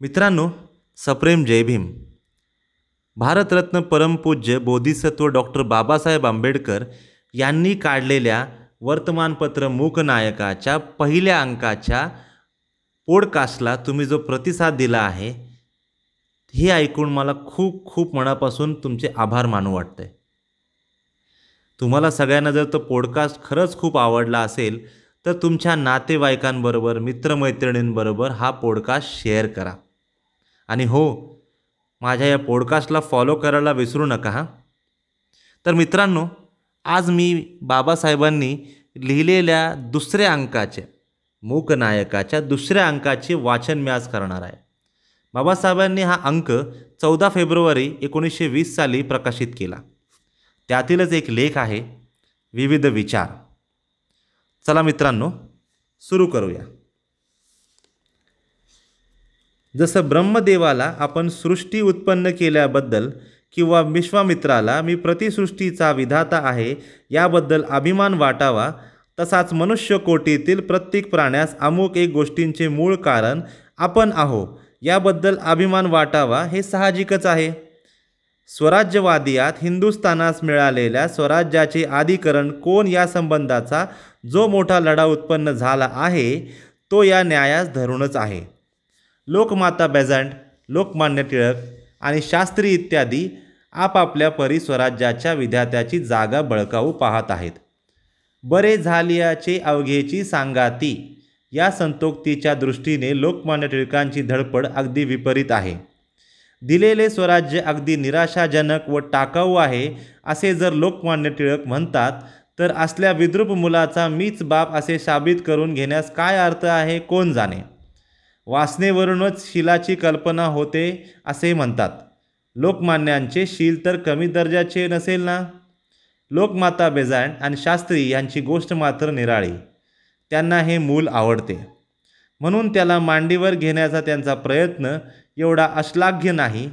मित्रांनो सप्रेम जय भीम. भारतरत्न परमपूज्य बोधिसत्व डॉक्टर बाबासाहेब आंबेडकर यांनी काढलेल्या वर्तमानपत्र मूकनायकाच्या पहिल्या अंकाच्या पॉडकास्टला तुम्ही जो प्रतिसाद दिला आहे हे ऐकून मला खूप खूप मनापासून तुमचे आभार मानू वाटतं आहे तुम्हाला सगळ्यांना जर तो पॉडकास्ट खरंच खूप आवडला असेल तर तुमच्या नातेवाईकांबरोबर मित्रमैत्रिणींबरोबर हा पॉडकास्ट शेअर करा. आणि हो माझ्या या पॉडकास्टला फॉलो करायला विसरू नका हां. तर मित्रांनो आज मी बाबासाहेबांनी लिहिलेल्या दुसऱ्या अंकाच्या मूकनायकाच्या दुसऱ्या अंकाचे वाचन मी आज करणार आहे. बाबासाहेबांनी हा अंक चौदा फेब्रुवारी एकोणीसशे वीस साली प्रकाशित केला. त्यातीलच एक लेख आहे विविध विचार. चला मित्रांनो सुरू करूया. जसं ब्रह्मदेवाला आपण सृष्टी उत्पन्न केल्याबद्दल किंवा विश्वामित्राला मी प्रतिसृष्टीचा विधाता आहे याबद्दल अभिमान वाटावा तसाच मनुष्य कोटीतील प्रत्येक प्राण्यास अमुक एक गोष्टींचे मूळ कारण आपण आहो याबद्दल अभिमान वाटावा हे साहजिकच आहे. स्वराज्यवादियात हिंदुस्थानास मिळालेल्या स्वराज्याचे आधिकरण कोण या संबंधाचा जो मोठा लढा उत्पन्न झाला आहे तो या न्यायास धरूनच आहे. लोकमाता बेझंट लोकमान्य टिळक आणि शास्त्री इत्यादी आपापल्या परिस्वराज्याच्या विधात्याची जागा बळकावू पाहत आहेत. बरे झालियाचे अवघेची सांगाती या संतोक्तीच्या दृष्टीने लोकमान्य टिळकांची धडपड अगदी विपरीत आहे. दिलेले स्वराज्य अगदी निराशाजनक व टाकाऊ आहे असे जर लोकमान्य टिळक म्हणतात तर असल्या विद्रूप मुलाचा मीच बाप असे साबित करून घेण्यास काय अर्थ आहे कोण जाणे? वासनेवरूनच शिलाची कल्पना होते असे म्हणतात. लोकमान्यांचे शील तर कमी दर्जाचे नसेल ना? लोकमाता बेजाण आणि शास्त्री यांची गोष्ट मात्र निराळी. त्यांना हे मूल आवडते. म्हणून त्याला मांडीवर घेण्याचा त्यांचा प्रयत्न एवढा अश्लाघ्य नाही.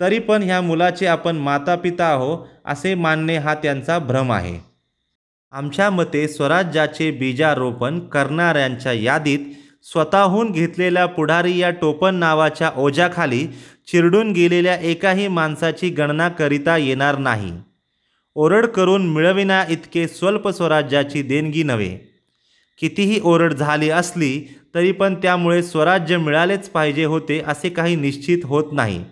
तरी पण ह्या मुलाचे आपण मातापिता आहो असे मानणे हा त्यांचा भ्रम आहे. आमच्या मते स्वराज्याचे बीजारोपण करणाऱ्यांच्या यादीत स्वतःहून घेतलेल्या पुढारी या टोपण नावाच्या ओझ्याखाली चिरडून गेलेल्या एकाही माणसाची गणना करिता येणार नाही. ओरड करून मिळविण्या इतके स्वल्प स्वराज्याची देणगी नव्हे. कितीही ओरड झाली असली तरी पण त्यामुळे स्वराज्य मिळालेच पाहिजे होते असे काही निश्चित होत नाही.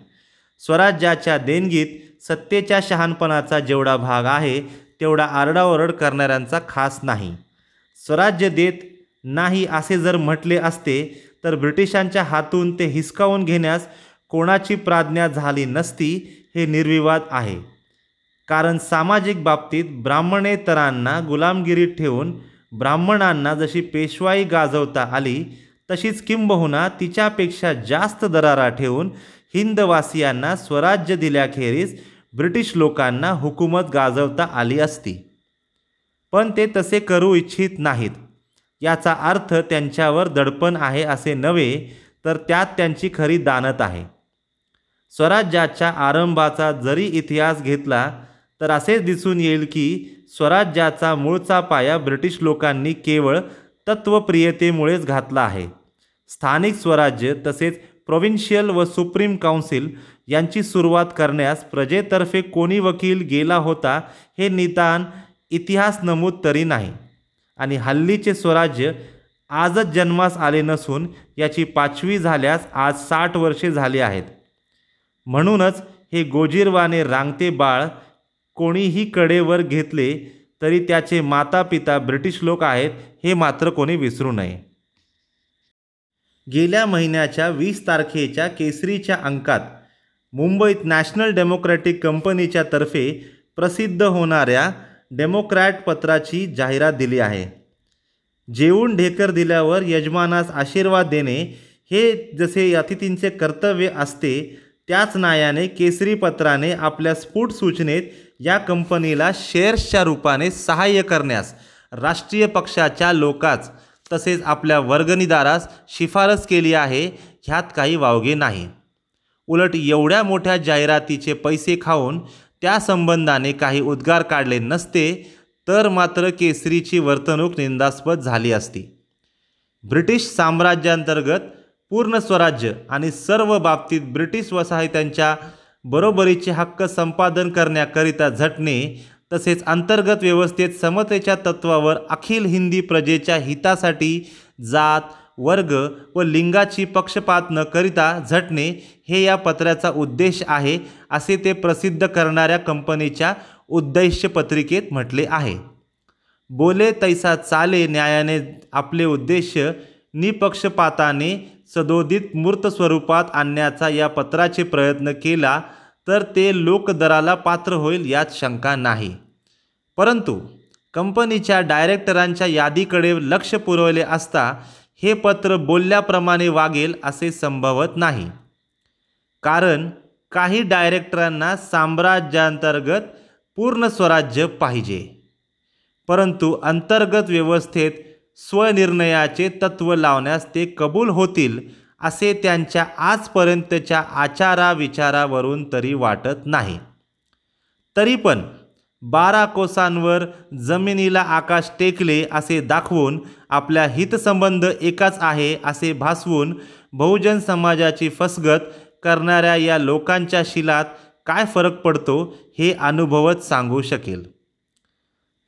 स्वराज्याच्या देणगीत सत्तेच्या शहाणपणाचा जेवढा भाग आहे तेवढा आरडाओरड करणाऱ्यांचा खास नाही. स्वराज्य देत नाही असे जर म्हटले असते तर ब्रिटिशांच्या हातून ते हिसकावून घेण्यास कोणाची प्राज्ञा झाली नसती हे निर्विवाद आहे. कारण सामाजिक बाबतीत ब्राह्मणेतरांना गुलामगिरीत ठेवून ब्राह्मणांना जशी पेशवाई गाजवता आली तशीच किंबहुना तिच्यापेक्षा जास्त दरारा ठेवून हिंदवासियांना स्वराज्य दिल्याखेरीज ब्रिटिश लोकांना हुकूमत गाजवता आली असती. पण ते तसे करू इच्छित नाहीत. याचा अर्थ त्यांच्यावर दडपण आहे असे नव्हे तर त्यात त्यांची खरी दानत आहे. स्वराज्याच्या आरंभाचा जरी इतिहास घेतला तर असे दिसून येईल की स्वराज्याचा मूळचा पाया ब्रिटिश लोकांनी केवळ तत्वप्रियतेमुळेच घातला आहे. स्थानिक स्वराज्य तसेच प्रोव्हिन्शियल व सुप्रीम काउन्सिल यांची सुरुवात करण्यास प्रजेतर्फे कोणी वकील गेला होता हे निदान इतिहास नमूद तरी नाही. आणि हल्लीचे स्वराज्य आजच जन्मास आले नसून याची पाचवी झाल्यास आज साठ वर्षे झाली आहेत. म्हणूनच हे गोजीरवाने रांगते बाळ कोणीही कडेवर घेतले तरी त्याचे माता पिता ब्रिटिश लोक आहेत हे मात्र कोणी विसरू नये. गेल्या महिन्याच्या वीस तारखेच्या केसरीच्या अंकात मुंबईत नॅशनल डेमोक्रॅटिक कंपनीच्या तर्फे प्रसिद्ध होणाऱ्या डेमोक्रॅट पत्राची जाहिरात दिली आहे. जेवून ढेकर दिल्यावर यजमानास आशीर्वाद देणे हे जसे अतिथींचे कर्तव्य असते त्याच न्यायाने केसरी पत्राने आपल्या स्फुट सूचनेत या कंपनीला शेअर्सच्या रूपाने सहाय्य करण्यास राष्ट्रीय पक्षाच्या लोकाच तसेच आपल्या वर्गणीदारास शिफारस केली आहे ह्यात काही वावगे नाही. उलट एवढ्या मोठ्या जाहिरातीचे पैसे खाऊन त्या संबंधाने काही उद्गार काढले नसते तर मात्र केसरीची वर्तणूक निंदास्पद झाली असती. ब्रिटिश साम्राज्याअंतर्गत पूर्ण स्वराज्य आणि सर्व बाबतीत ब्रिटिश वसाहत्यांच्या बरोबरीचे हक्क संपादन करण्याकरिता झटणे तसेच अंतर्गत व्यवस्थेत समतेच्या तत्वावर अखिल हिंदी प्रजेच्या हितासाठी जात वर्ग व लिंगाची पक्षपात न करिता झटणे हे या पत्राचा उद्देश आहे असे ते प्रसिद्ध करणाऱ्या कंपनीच्या उद्देश्य पत्रिकेत म्हटले आहे. बोले तैसा चाले न्यायाने आपले उद्देश निपक्षपाताने सदोदित मूर्त स्वरूपात आणण्याचा या पत्राचे प्रयत्न केला तर ते लोकदराला पात्र होईल यात शंका नाही. परंतु कंपनीच्या डायरेक्टरांच्या यादीकडे लक्ष पुरवले असता हे पत्र बोलल्याप्रमाणे वागेल असे संभवत नाही. कारण काही डायरेक्टरांना साम्राज्यांतर्गत पूर्ण स्वराज्य पाहिजे. परंतु अंतर्गत व्यवस्थेत स्वनिर्णयाचे तत्त्व लावण्यास ते कबूल होतील असे त्यांच्या आजपर्यंतच्या आचाराविचारावरून तरी वाटत नाही. तरी पण बारा कोसांवर जमिनीला आकाश टेकले असे दाखवून आपल्या हितसंबंध एकाच आहे असे भासवून बहुजन समाजाची फसगत करणाऱ्या या लोकांच्या शिलात काय फरक पडतो हे अनुभवत सांगू शकेल.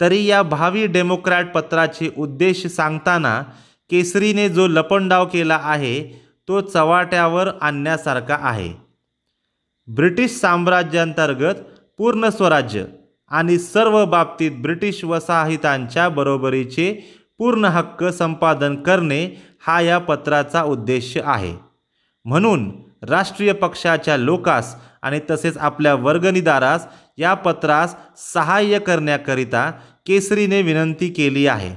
तरी या भावी डेमोक्रॅट पत्राचे उद्देश सांगताना केसरीने जो लपंडाव केला आहे तो चव्हाट्यावर आणण्यासारखा आहे. ब्रिटिश साम्राज्यांतर्गत पूर्ण स्वराज्य आणि सर्व बाबतीत ब्रिटिश वसाहतांच्या बरोबरीचे पूर्ण हक्क संपादन करणे हा या पत्राचा उद्देश आहे. म्हणून राष्ट्रीय पक्षाच्या लोकास आणि तसेच आपल्या वर्गणीदारास या पत्रास सहाय्य करण्याकरिता केसरीने विनंती केली आहे.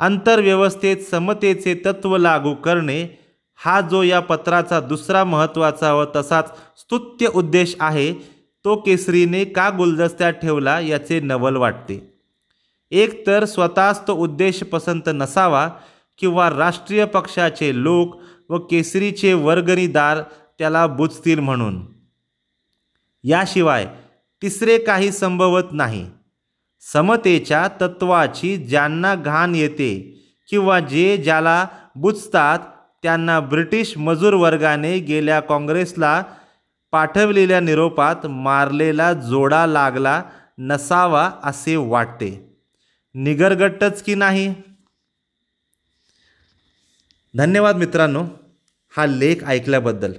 आंतरव्यवस्थेत समतेचे तत्त्व लागू करणे हा जो या पत्राचा दुसरा महत्त्वाचा व तसाच स्तुत्य उद्देश आहे तो केसरीने का गुलदस्त्यात ठेवला याचे नवल वाटते. एक तर स्वतःच तो उद्देश पसंत नसावा किंवा राष्ट्रीय पक्षाचे लोक व केसरीचे वर्गणीदार त्याला बुजतील म्हणून. याशिवाय तिसरे काही संभवत नाही. समतेच्या तत्वाची ज्यांना घाण येते किंवा जे ज्याला बुजतात त्यांना ब्रिटिश मजूर वर्गाने गेल्या काँग्रेसला पाठवलेल्या निरोपात मारलेला जोडा लागला नसावा असे वाटते. निगरगट्टच की नाही? धन्यवाद मित्रांनो हा लेख ऐकल्याबद्दल.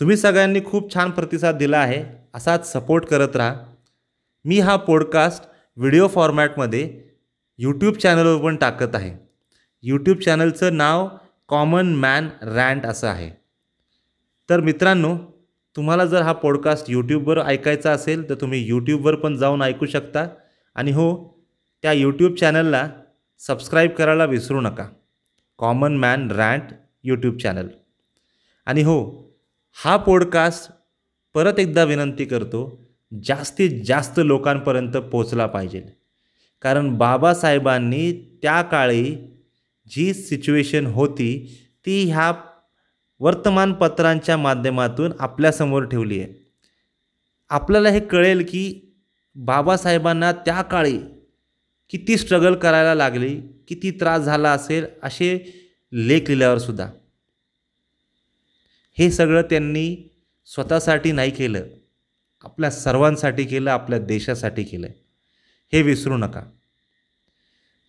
तुम्ही सगळ्यांनी खूप छान प्रतिसाद दिला आहे असाच सपोर्ट करत राहा. मी हा पॉडकास्ट व्हिडिओ फॉर्मॅटमध्ये यूट्यूब चॅनलवर पण टाकत आहे. यूट्यूब चॅनलचं नाव कॉमन मॅन रँट असं आहे. तर मित्रांनो तुम्हाला जर हा पॉडकास्ट यूट्यूबवर ऐकायचा असेल तर तुम्ही यूट्यूबवर पण जाऊन ऐकू शकता. आणि हो त्या यूट्यूब चॅनलला सबस्क्राईब करायला विसरू नका. Common man rant YouTube channel आणि हो हा पॉडकास्ट परत एकदा विनंती करतो जास्तीत जास्त लोकांपर्यंत पोचला पाहिजे. कारण बाबासाहेबांनी त्या काळी जी सिच्युएशन होती ती ह्या वर्तमानपत्रांच्या माध्यमातून आपल्यासमोर ठेवली आहे. आपल्याला हे कळेल की बाबासाहेबांना त्या काळी किती स्ट्रगल करायला लागली किती त्रास झाला असेल असे लेख लिहिल्यावर सुद्धा. हे सगळं त्यांनी स्वतःसाठी नाही केलं आपल्या सर्वांसाठी केलं आपल्या देशासाठी केलं. हे विसरू नका.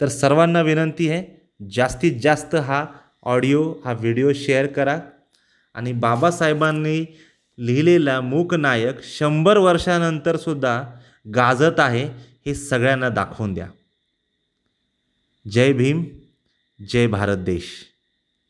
तर सर्वांना विनंती आहे जास्तीत जास्त हा ऑडिओ हा व्हिडिओ शेअर करा. आणि बाबासाहेबांनी लिहिलेला मूकनायक शंभर वर्षानंतरसुद्धा गाजत आहे हे सगळ्यांना दाखवून द्या. जय भीम जय भारत देश.